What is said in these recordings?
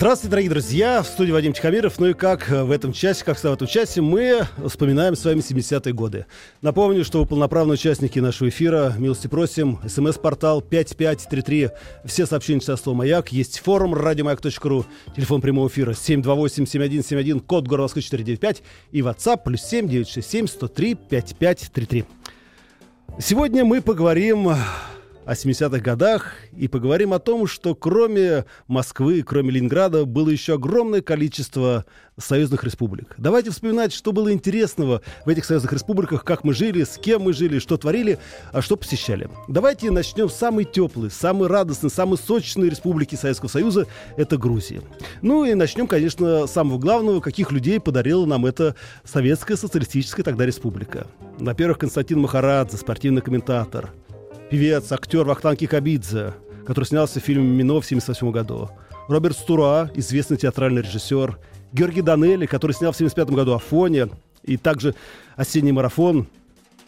Здравствуйте, дорогие друзья! В студии Вадим Тихомиров. Ну и как в этом часе, как в этом часе, мы вспоминаем с вами 70-е годы. Напомню, что вы полноправные участники нашего эфира. Милости просим. СМС-портал 5533. Все сообщения часа слова «Маяк». Есть форум радиомаяк.ру. Телефон прямого эфира 728-7171, код города Москвы 495. И WhatsApp плюс 7 967 103 5533. Сегодня мы поговорим о 70-х годах и поговорим о том, что кроме Москвы, кроме Ленинграда, было еще огромное количество союзных республик. Давайте вспоминать, что было интересного в этих союзных республиках, как мы жили, с кем мы жили, что творили, а что посещали. Давайте начнем с самой теплой, самой радостной, самой сочной республики Советского Союза – это Грузия. Ну и начнем, конечно, с самого главного, каких людей подарила нам эта советская социалистическая тогда республика. Во-первых, Константин Махарадзе, спортивный комментатор – певец, актер Вахтанг Кикабидзе, который снялся в фильме «Мино» в 1978 году. Роберт Стура, известный театральный режиссер. Георгий Данелли, который снял в 1975 году «Афоне». И также «Осенний марафон».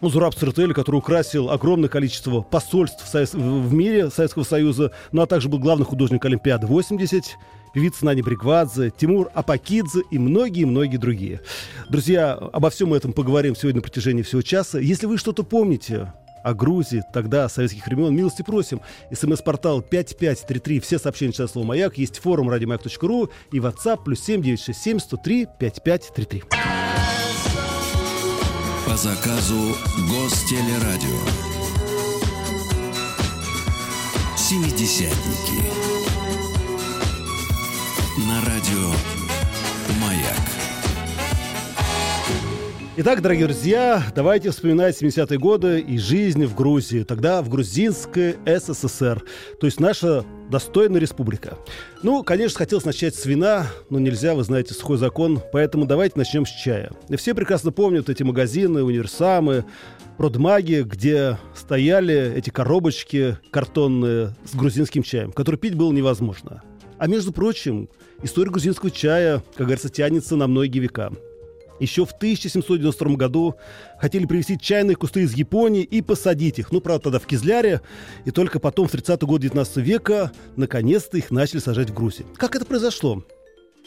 Ну, Зураб Цертель, который украсил огромное количество посольств в мире Советского Союза, ну а также был главным художником Олимпиады 80 певица Нани Бригвадзе, Тимур Апакидзе и многие-многие другие. Друзья, обо всем этом поговорим сегодня на протяжении всего часа. Если вы что-то помните о Грузии, тогда, советских времен. Милости просим. СМС-портал 5533. Все сообщения сейчас слово «Маяк». Есть форум радиомаяк.ру и WhatsApp плюс 7967 103 5533. По заказу Гостелерадио. Семидесятники. На радио Маяк. Итак, дорогие друзья, давайте вспоминать 70-е годы и жизнь в Грузии. Тогда в грузинской СССР. То есть наша достойная республика. Ну, конечно, хотелось начать с вина, но нельзя, вы знаете, сухой закон. Поэтому давайте начнем с чая. И все прекрасно помнят эти магазины, универсамы, продмаги, где стояли эти коробочки картонные с грузинским чаем, который пить было невозможно. А между прочим, история грузинского чая, как говорится, тянется на многие века. Еще в 1792 году хотели привезти чайные кусты из Японии и посадить их. Ну, правда, тогда в Кизляре. И только потом, в 30-е годы 19 века, наконец-то их начали сажать в Грузии. Как это произошло?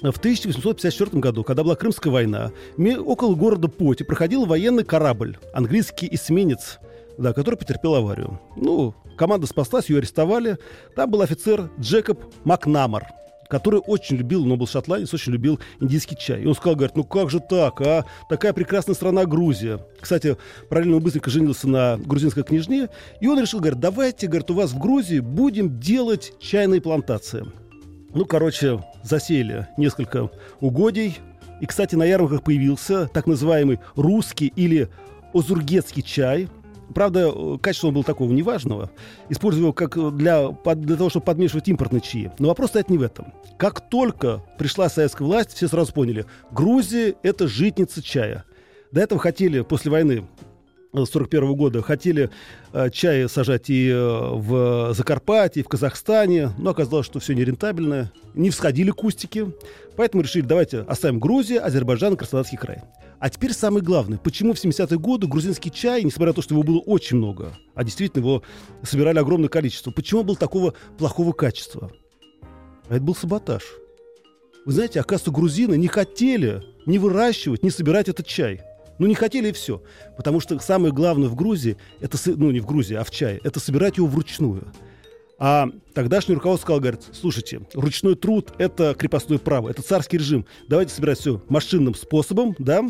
В 1854 году, когда была Крымская война, около города Поти проходил военный корабль, английский эсминец, да, который потерпел аварию. Ну, команда спаслась, ее арестовали. Там был офицер Джекоб Макнамар – который очень любил, но был шотландец, очень любил индийский чай. И он сказал, говорит, ну как же так, а? Такая прекрасная страна Грузия. Кстати, параллельно он быстренько женился на грузинской княжне. И он решил, говорит, давайте, говорит, у вас в Грузии будем делать чайные плантации. Ну, короче, засеяли несколько угодий. И, кстати, на ярмарках появился так называемый русский или озургетский чай – Правда, качество он был такого неважного. Использовал как для, для того, чтобы подмешивать импортные чаи. Но вопрос стоит не в этом. Как только пришла советская власть, все сразу поняли, Грузия – это житница чая. До этого хотели после войны 1941 года хотели э, чай сажать и э, в Закарпатье, и в Казахстане, но оказалось, что все нерентабельно, не всходили кустики, поэтому решили, давайте оставим Грузию, Азербайджан Краснодарский край. А теперь самое главное. Почему в 70-е годы грузинский чай, несмотря на то, что его было очень много, а действительно его собирали огромное количество, почему был такого плохого качества? А это был саботаж. Вы знаете, оказывается, грузины не хотели не выращивать, не собирать этот чай. Ну, не хотели и все. Потому что самое главное в Грузии, это, ну, не в Грузии, а в чае, это собирать его вручную. А тогдашний руководство сказал, говорит, слушайте, ручной труд – это крепостное право, это царский режим. Давайте собирать все машинным способом, да,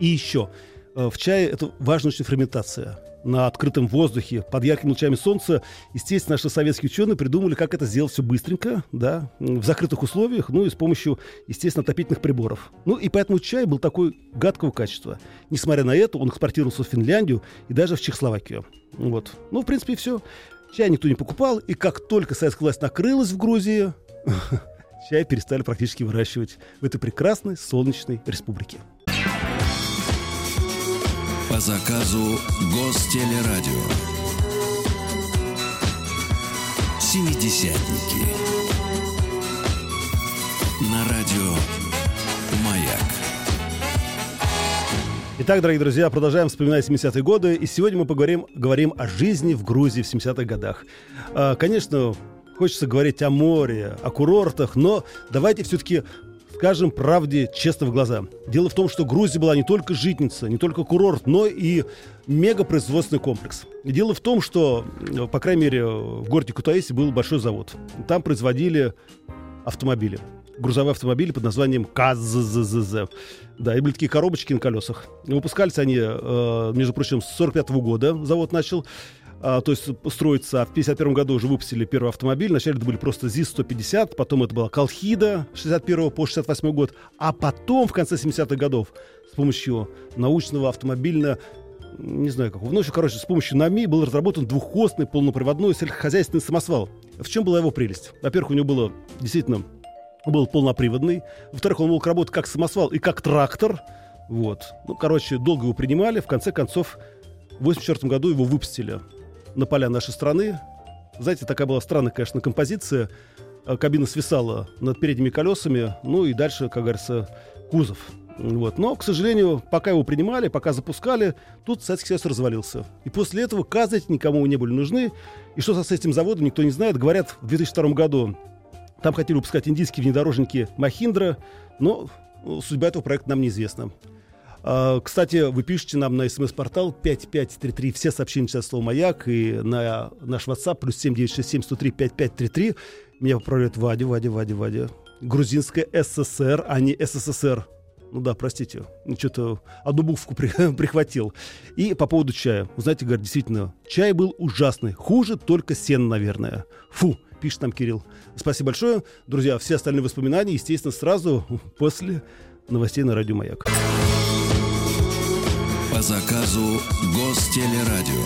и еще. Э, в чае это важная очень ферментация. На открытом воздухе, под яркими лучами солнца, естественно, наши советские ученые придумали, как это сделать все быстренько, да, в закрытых условиях, ну и с помощью, естественно, отопительных приборов. Ну и поэтому чай был такой гадкого качества. Несмотря на это, он экспортировался в Финляндию и даже в Чехословакию. Вот. Ну, в принципе, все. Чай никто не покупал, и как только советская власть накрылась в Грузии, чай перестали практически выращивать в этой прекрасной солнечной республике. По заказу Гостелерадио. Семидесятники. На радио «Маяк». Итак, дорогие друзья, продолжаем вспоминать 70-е годы. И сегодня мы поговорим говорим о жизни в Грузии в 70-х годах. А, конечно, хочется говорить о море, о курортах, но давайте все-таки скажем правде честно в глаза. Дело в том, что Грузия была не только житница, не только курорт, но и мегапроизводственный комплекс. Дело в том, что, по крайней мере, в городе Кутаиси был большой завод. Там производили автомобили. Грузовые автомобили под названием КАЗЗЗ. Да, и были такие коробочки на колесах. Выпускались они, э, между прочим, с 45 -го года завод начал. А, то есть строится. В 51 году уже выпустили первый автомобиль. Вначале это были просто ЗИС-150, потом это была Колхида 61 по 68 год. А потом, в конце 70-х годов, с помощью научного автомобильного не знаю какого, ну, еще, короче, с помощью НАМИ был разработан двухкостный полноприводной сельскохозяйственный самосвал. В чем была его прелесть? Во-первых, у него было действительно был полноприводный. Во-вторых, он мог работать как самосвал и как трактор. Вот. Ну, короче, долго его принимали. В конце концов, в 84 году его выпустили на поля нашей страны. Знаете, такая была странная, конечно, композиция. А, кабина свисала над передними колесами, ну и дальше, как говорится, кузов. Вот. Но, к сожалению, пока его принимали, пока запускали, тут Советский Союз развалился. И после этого КАЗы никому не были нужны. И что с этим заводом, никто не знает. Говорят, в 2002 году там хотели выпускать индийские внедорожники Махиндра, но ну, судьба этого проекта нам неизвестна. А, кстати, вы пишете нам на смс-портал 5533 все сообщения сейчас слово «Маяк» и на наш WhatsApp плюс 7967 103 5533. Меня поправляют Вадя, Вадя, Вадя, Вадя. Грузинская СССР, а не СССР. Ну да, простите, что-то одну букву при, прихватил. И по поводу чая. Вы знаете, говорят, действительно, чай был ужасный. Хуже только сен, наверное. Фу, пишет нам Кирилл. Спасибо большое. Друзья, все остальные воспоминания, естественно, сразу после новостей на Радио Маяк. По заказу Гостелерадио.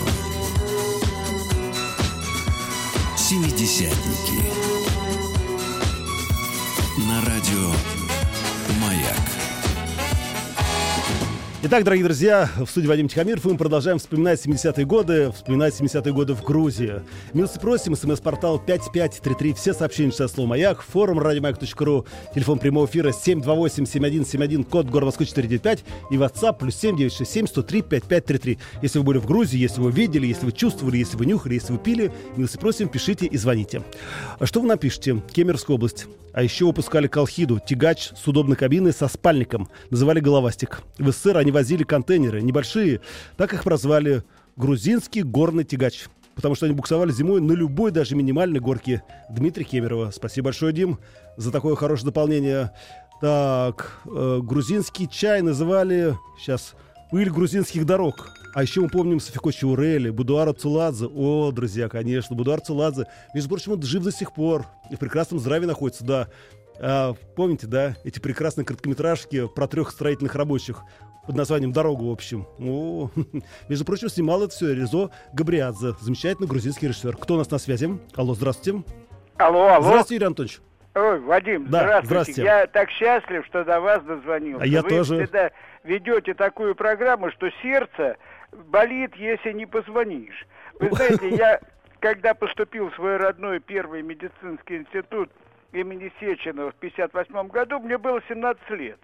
Семидесятники. На радио «Маяк». Итак, дорогие друзья, в студии Вадим Тихомиров мы продолжаем вспоминать 70-е годы, вспоминать 70-е годы в Грузии. Милости просим, смс-портал 5533, все сообщения сейчас слово «Маяк», форум радиомаяк.ру, телефон прямого эфира 728-7171, код город Москвы 495 и WhatsApp плюс 7967 103 5533. Если вы были в Грузии, если вы видели, если вы чувствовали, если вы нюхали, если вы пили, милости просим, пишите и звоните. А что вы напишите? Кемеровская область. А еще выпускали колхиду, тягач с удобной кабиной со спальником. Называли головастик. В СССР они возили контейнеры, небольшие. Так их прозвали грузинский горный тягач. Потому что они буксовали зимой на любой, даже минимальной горке. Дмитрий Кемерова. Спасибо большое, Дим, за такое хорошее дополнение. Так, э, грузинский чай называли... Сейчас. Пыль грузинских дорог. А еще мы помним Софико Чаурели, Будуара Цуладзе. О, друзья, конечно, Будуар Цуладзе. Между прочим, он жив до сих пор. И в прекрасном здравии находится, да. А, помните, да, эти прекрасные короткометражки про трех строительных рабочих под названием «Дорога», в общем. О, между прочим, снимал это все Резо Габриадзе, замечательный грузинский режиссер. Кто у нас на связи? Алло, здравствуйте. Алло, алло. Здравствуйте, Юрий Анатольевич. Ой, Вадим, Да, здравствуйте. здравствуйте. Я так счастлив, что до вас дозвонился. А я Вы тоже. всегда ведете такую программу, что сердце болит, если не позвонишь. Вы знаете, я, когда поступил в свой родной первый медицинский институт имени Сеченова в 58 году, мне было 17 лет.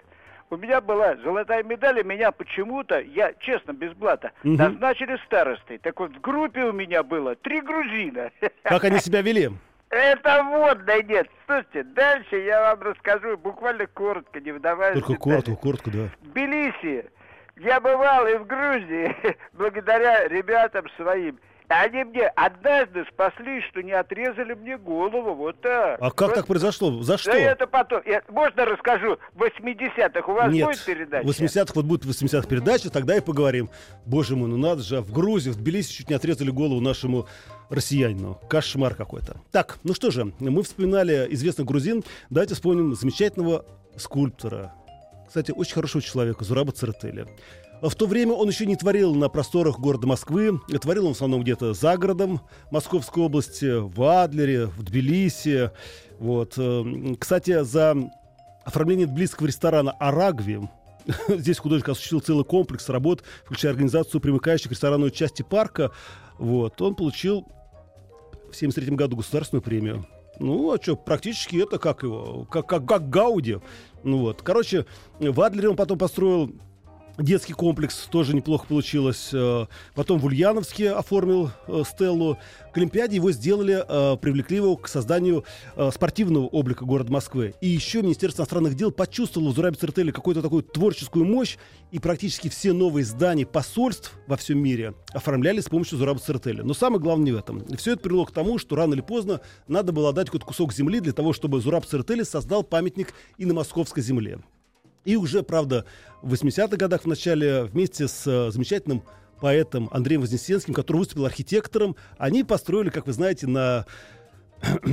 У меня была золотая медаль, и меня почему-то, я честно, без блата, Мгм. назначили старостой. Так вот, в группе у меня было три грузина. Как они себя вели? Это вот, да нет. Слушайте, дальше я вам расскажу буквально коротко, не вдаваясь Только коротко, коротко, да. Тбилиси я бывал и в Грузии благодаря ребятам своим. Они мне однажды спасли, что не отрезали мне голову. Вот так. А как Вот. так произошло? За что? Да это потом. Я- можно расскажу в 80-х? У вас Нет, будет передача? в 80-х вот будет в 80-х передача, тогда и поговорим. Боже мой, ну надо же, а в Грузии, в Тбилиси чуть не отрезали голову нашему россиянину. Кошмар какой-то. Так, ну что же, мы вспоминали известных грузин. Давайте вспомним замечательного скульптора. Кстати, очень хорошего человека, Зураба Церетели. А В то время он еще не творил на просторах города Москвы. Творил он в основном где-то за городом Московской области, в Адлере, в Тбилиси. Вот. э, Кстати, за оформление близкого ресторана «Арагви» здесь художник осуществил целый комплекс работ, включая организацию примыкающей к ресторанной части парка. Вот, он получил в 1973 году государственную премию. Ну, а что, практически это как его, как, как, как Гауди. Ну вот, короче, в Адлере он потом построил Детский комплекс тоже неплохо получилось. Э, потом в Ульяновске оформил э, Стеллу. К Олимпиаде его сделали, э, привлекли его к созданию спортивного облика города Москвы. И еще Министерство иностранных дел почувствовало в Зурабе Цертеле какую-то такую творческую мощь, и практически все новые здания посольств во всем мире оформляли с помощью Зураба Цертеля. Но самое главное не в этом. Все это привело к тому, что рано или поздно надо было отдать какой-то кусок земли для того, чтобы Зураб Цертели создал памятник и на московской земле. И уже, правда, в 80-х годах в начале вместе с э, замечательным поэтом Андреем Вознесенским, который выступил архитектором, они построили, как вы знаете, на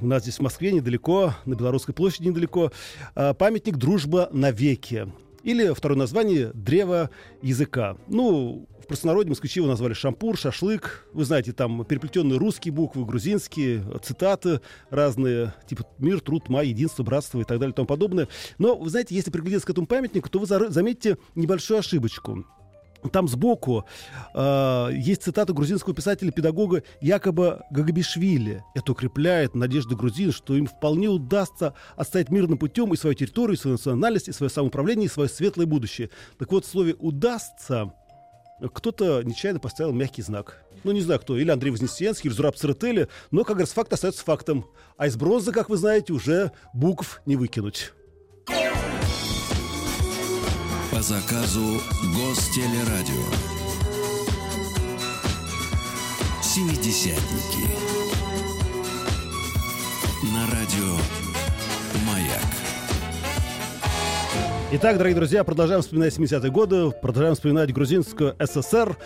у нас здесь в Москве недалеко, на Белорусской площади недалеко, э, памятник «Дружба навеки». Или второе название «Древо языка». Ну, в простонародье москвичи его назвали шампур, шашлык. Вы знаете, там переплетенные русские буквы, грузинские, цитаты разные, типа «Мир, труд, май, единство, братство» и так далее и тому подобное. Но, вы знаете, если приглядеться к этому памятнику, то вы заметите небольшую ошибочку. Там сбоку э, есть цитата грузинского писателя-педагога Якоба Гагабишвили. Это укрепляет надежды грузин, что им вполне удастся отстоять мирным путем и свою территорию, и свою национальность, и свое самоуправление, и свое светлое будущее. Так вот, в слове «удастся» кто-то нечаянно поставил мягкий знак. Ну, не знаю кто, или Андрей Вознесенский, или Зураб Церетели, но, как раз, факт остается фактом. А из бронзы, как вы знаете, уже букв не выкинуть. По заказу Гостелерадио. Семидесятники. На радио «Маяк». Итак, дорогие друзья, продолжаем вспоминать 70-е годы, продолжаем вспоминать грузинскую ССР.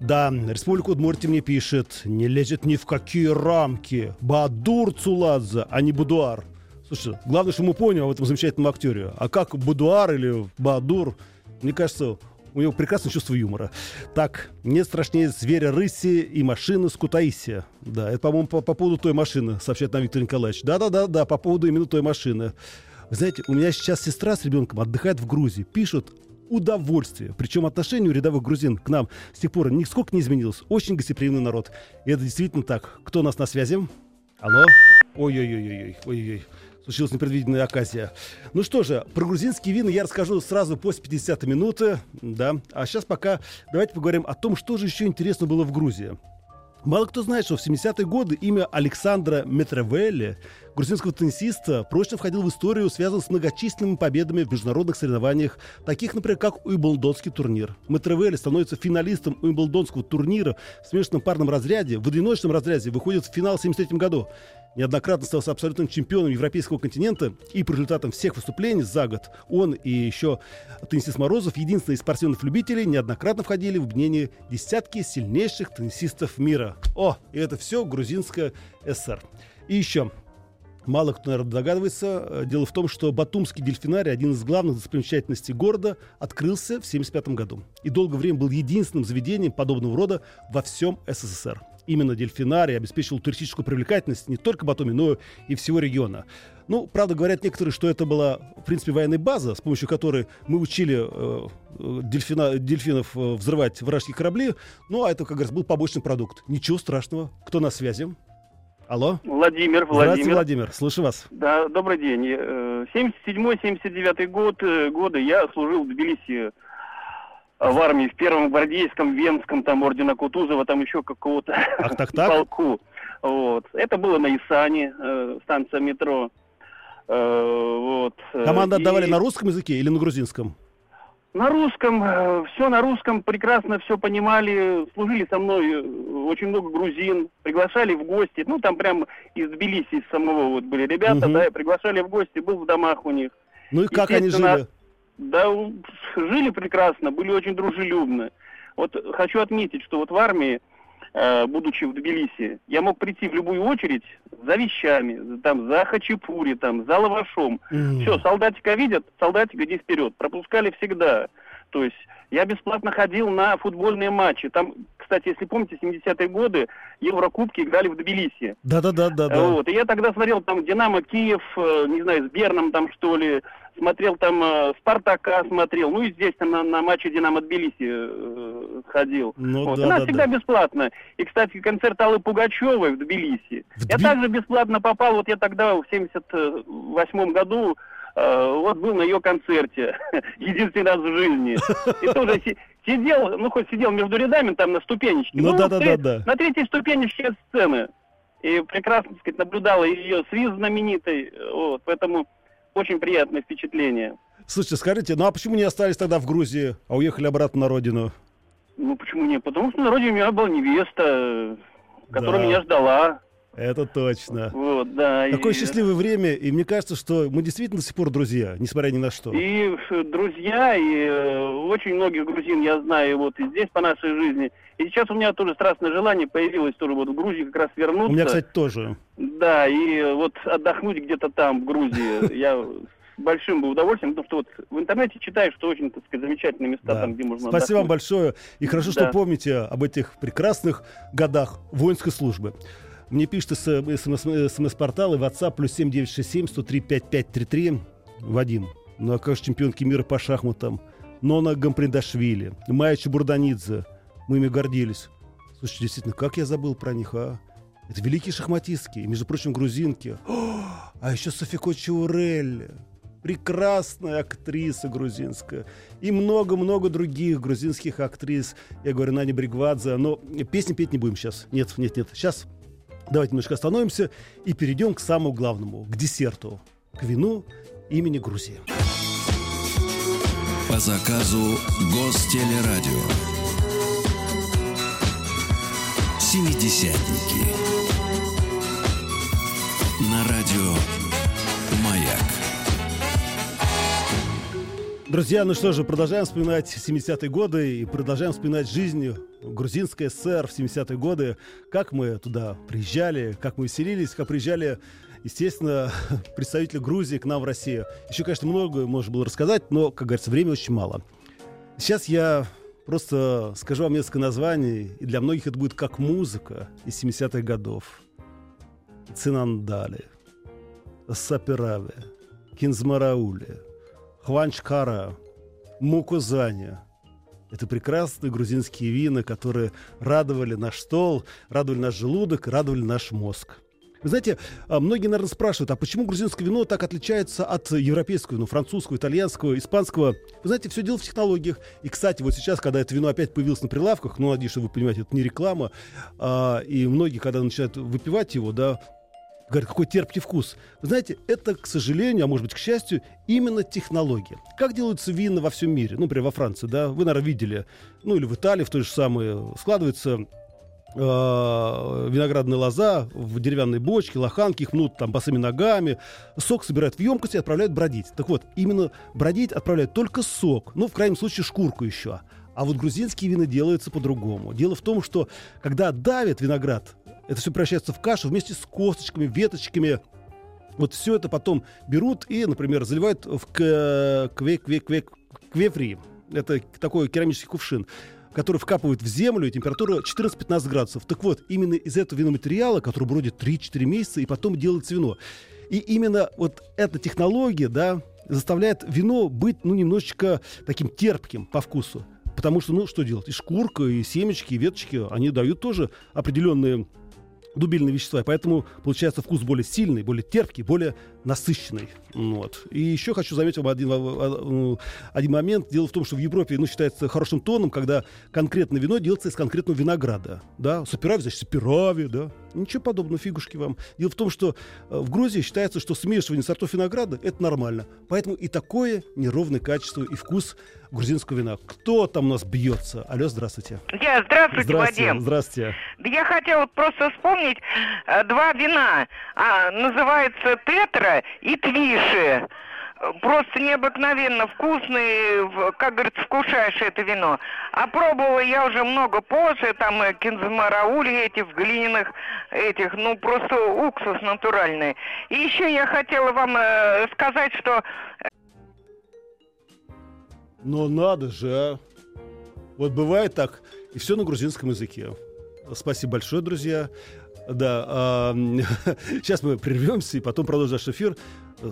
Да, Республика Удмуртия мне пишет, не лезет ни в какие рамки. Бадур Цуладзе, а не Будуар. Слушай, главное, что мы поняли об этом замечательном актере. А как Будуар или Бадур, мне кажется, у него прекрасное чувство юмора. Так, нет страшнее зверя рыси и машины с Кутаиси. Да, это, по-моему, по, по поводу той машины, сообщает нам Виктор Николаевич. Да-да-да, по поводу именно той машины. Вы знаете, у меня сейчас сестра с ребенком отдыхает в Грузии. Пишут удовольствие. Причем отношение у рядовых грузин к нам с тех пор нисколько не изменилось. Очень гостеприимный народ. И это действительно так. Кто у нас на связи? Алло? Ой-ой-ой-ой. Ой-ой-ой случилась непредвиденная оказия. Ну что же, про грузинские вина я расскажу сразу после 50 минуты, да. А сейчас пока давайте поговорим о том, что же еще интересно было в Грузии. Мало кто знает, что в 70-е годы имя Александра Метревелли, грузинского теннисиста, прочно входил в историю, связанную с многочисленными победами в международных соревнованиях, таких, например, как Уимблдонский турнир. Метревелли становится финалистом Уимблдонского турнира в смешанном парном разряде, в одиночном разряде выходит в финал в 73 году неоднократно стал абсолютным чемпионом европейского континента и по результатам всех выступлений за год он и еще теннисист Морозов, единственные из спортивных любителей, неоднократно входили в объединение десятки сильнейших теннисистов мира. О, и это все грузинская ССР. И еще, Мало кто, наверное, догадывается. Э, дело в том, что Батумский дельфинарий, один из главных достопримечательностей города, открылся в 1975 году. И долгое время был единственным заведением подобного рода во всем СССР именно дельфинарий обеспечивал туристическую привлекательность не только Батуми, но и всего региона. Ну, правда, говорят некоторые, что это была, в принципе, военная база, с помощью которой мы учили э, э дельфина, дельфинов э, взрывать вражеские корабли. Ну, а это, как раз, был побочный продукт. Ничего страшного. Кто на связи? Алло? Владимир, Владимир. Здравствуйте, Владимир. Слышу вас. Да, добрый день. 77-79 э, год, годы я служил в Тбилиси в армии, в первом гвардейском, венском, там, ордена Кутузова, там еще какого-то Ах, так, так? полку. Вот. Это было на Исане, э, станция метро. Э, вот. Отдавали И... на русском языке или на грузинском? На русском, э, все на русском, прекрасно все понимали, служили со мной э, очень много грузин, приглашали в гости, ну там прям из Тбилиси, из самого вот были ребята, угу. да, приглашали в гости, был в домах у них. Ну и как они жили? Да, жили прекрасно, были очень дружелюбны. Вот хочу отметить, что вот в армии, э, будучи в Тбилиси, я мог прийти в любую очередь за вещами, там, за хачапури, там, за лавашом. Mm. Все, солдатика видят, солдатик иди вперед. Пропускали всегда. То есть я бесплатно ходил на футбольные матчи. Там, кстати, если помните, 70-е годы Еврокубки играли в Тбилиси. Да-да-да. да. Вот. И я тогда смотрел там Динамо Киев, э, не знаю, с Берном там что ли, смотрел там э, Спартака, смотрел, ну и здесь на, на матче Динамо Тбилиси э, ходил. Ну вот. да, У нас да, всегда да. бесплатно. И, кстати, концерт Аллы Пугачевой в Тбилиси. В Я Тби- также бесплатно попал, вот я тогда в 78 году э, вот был на ее концерте, единственный раз в жизни. И тоже си- сидел, ну хоть сидел между рядами там на ступенечке. Ну вот да-да-да, три- да. На третьей ступенечке сцены. И прекрасно, так сказать, наблюдала ее свиз знаменитый. Вот, поэтому очень приятное впечатление. Слушайте, скажите, ну а почему не остались тогда в Грузии, а уехали обратно на родину? Ну почему нет? Потому что на родине у меня была невеста, которая Да. меня ждала. Это точно. Вот, да. Какое и- счастливое время, и мне кажется, что мы действительно до сих пор друзья, несмотря ни на что. И э, друзья, и э, очень многих грузин я знаю вот и здесь по нашей жизни. И сейчас у меня тоже страстное желание появилось тоже вот в Грузии как раз вернуться. У меня, кстати, тоже. Да, и вот отдохнуть где-то там, в Грузии, я большим бы удовольствием, потому что вот в интернете читаю, что очень, так сказать, замечательные места Да. там, где можно Спасибо вам отдохнуть. большое. И хорошо, что Да. помните об этих прекрасных годах воинской службы. Мне пишет смс-портал и WhatsApp плюс 7967 103 5533 Вадим. Ну а как же чемпионки мира по шахматам? Нона Гамприндашвили, Майя Чебурданидзе. Мы ими гордились. Слушайте, действительно, как я забыл про них, а? Это великие шахматистки, и, между прочим, грузинки. О, а еще Софико Чаурелли. Прекрасная актриса грузинская. И много-много других грузинских актрис. Я говорю, Наня Бригвадзе. Но песни петь не будем сейчас. Нет, нет, нет. Сейчас давайте немножко остановимся и перейдем к самому главному, к десерту, к вину имени Грузии. По заказу Гостелерадио. Семидесятники. На радио Друзья, ну что же, продолжаем вспоминать 70-е годы и продолжаем вспоминать жизнь грузинской ССР в 70-е годы. Как мы туда приезжали, как мы веселились, как приезжали, естественно, представители Грузии к нам в Россию. Еще, конечно, многое можно было рассказать, но, как говорится, времени очень мало. Сейчас я просто скажу вам несколько названий, и для многих это будет как музыка из 70-х годов. Цинандали, Сапераве, Кинзмараули, Хванчкара, Мукузаня. Это прекрасные грузинские вина, которые радовали наш стол, радовали наш желудок, радовали наш мозг. Вы знаете, а, многие, наверное, спрашивают, а почему грузинское вино так отличается от европейского вина, французского, итальянского, испанского? Вы знаете, все дело в технологиях. И, кстати, вот сейчас, когда это вино опять появилось на прилавках, ну, надеюсь, что вы понимаете, это не реклама, а, и многие, когда начинают выпивать его, да, говорят, какой терпкий вкус. Вы знаете, это, к сожалению, а может быть, к счастью, именно технология. Как делаются вина во всем мире? Ну, например, во Франции, да, вы, наверное, видели, ну, или в Италии в той же самой, складывается э, виноградная лоза в деревянной бочке, лоханки, их мнут там босыми ногами, сок собирают в емкости и отправляют бродить. Так вот, именно бродить отправляют только сок, ну, в крайнем случае, шкурку еще. А вот грузинские вина делаются по-другому. Дело в том, что когда давят виноград, это все превращается в кашу вместе с косточками, веточками. Вот все это потом берут и, например, заливают в кве- кве- кве- квефри. Это такой керамический кувшин который вкапывают в землю, и температура 14-15 градусов. Так вот, именно из этого виноматериала, который бродит 3-4 месяца, и потом делается вино. И именно вот эта технология, да, заставляет вино быть, ну, немножечко таким терпким по вкусу. Потому что, ну, что делать? И шкурка, и семечки, и веточки, они дают тоже определенные дубильные вещества, и поэтому получается вкус более сильный, более терпкий, более насыщенный. Вот. И еще хочу заметить вам один, а, один момент. Дело в том, что в Европе ну, считается хорошим тоном, когда конкретное вино делается из конкретного винограда. Да? Саперави, значит, саперави, да? Ничего подобного, фигушки вам. Дело в том, что э, в Грузии считается, что смешивание сортов винограда – это нормально. Поэтому и такое неровное качество и вкус грузинского вина. Кто там у нас бьется? Алло, здравствуйте. Я, здравствуйте, Здравствуйте, Вадим. здравствуйте. Да я хотела вот просто вспомнить э, два вина. А, называется Тетра и Твиши. Просто необыкновенно вкусные, в- как говорится, вкушаешь это вино. А пробовала я уже много позже, там э, кинзмараули эти в глиняных этих, ну просто уксус натуральный. И еще я хотела вам э, сказать, что Но надо же, а. Вот бывает так, и все на грузинском языке. Спасибо большое, друзья. Да, а, сейчас мы прервемся и потом продолжим наш эфир.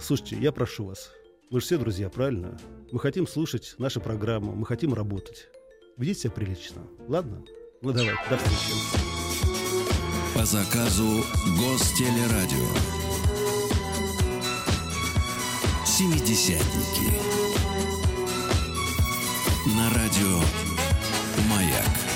Слушайте, я прошу вас, Мы же все друзья, правильно? Мы хотим слушать наши программы, мы хотим работать. Ведите себя прилично. Ладно? Ну давай, до встречи. По заказу Гостелерадио. Семидесятники. На радио «Маяк».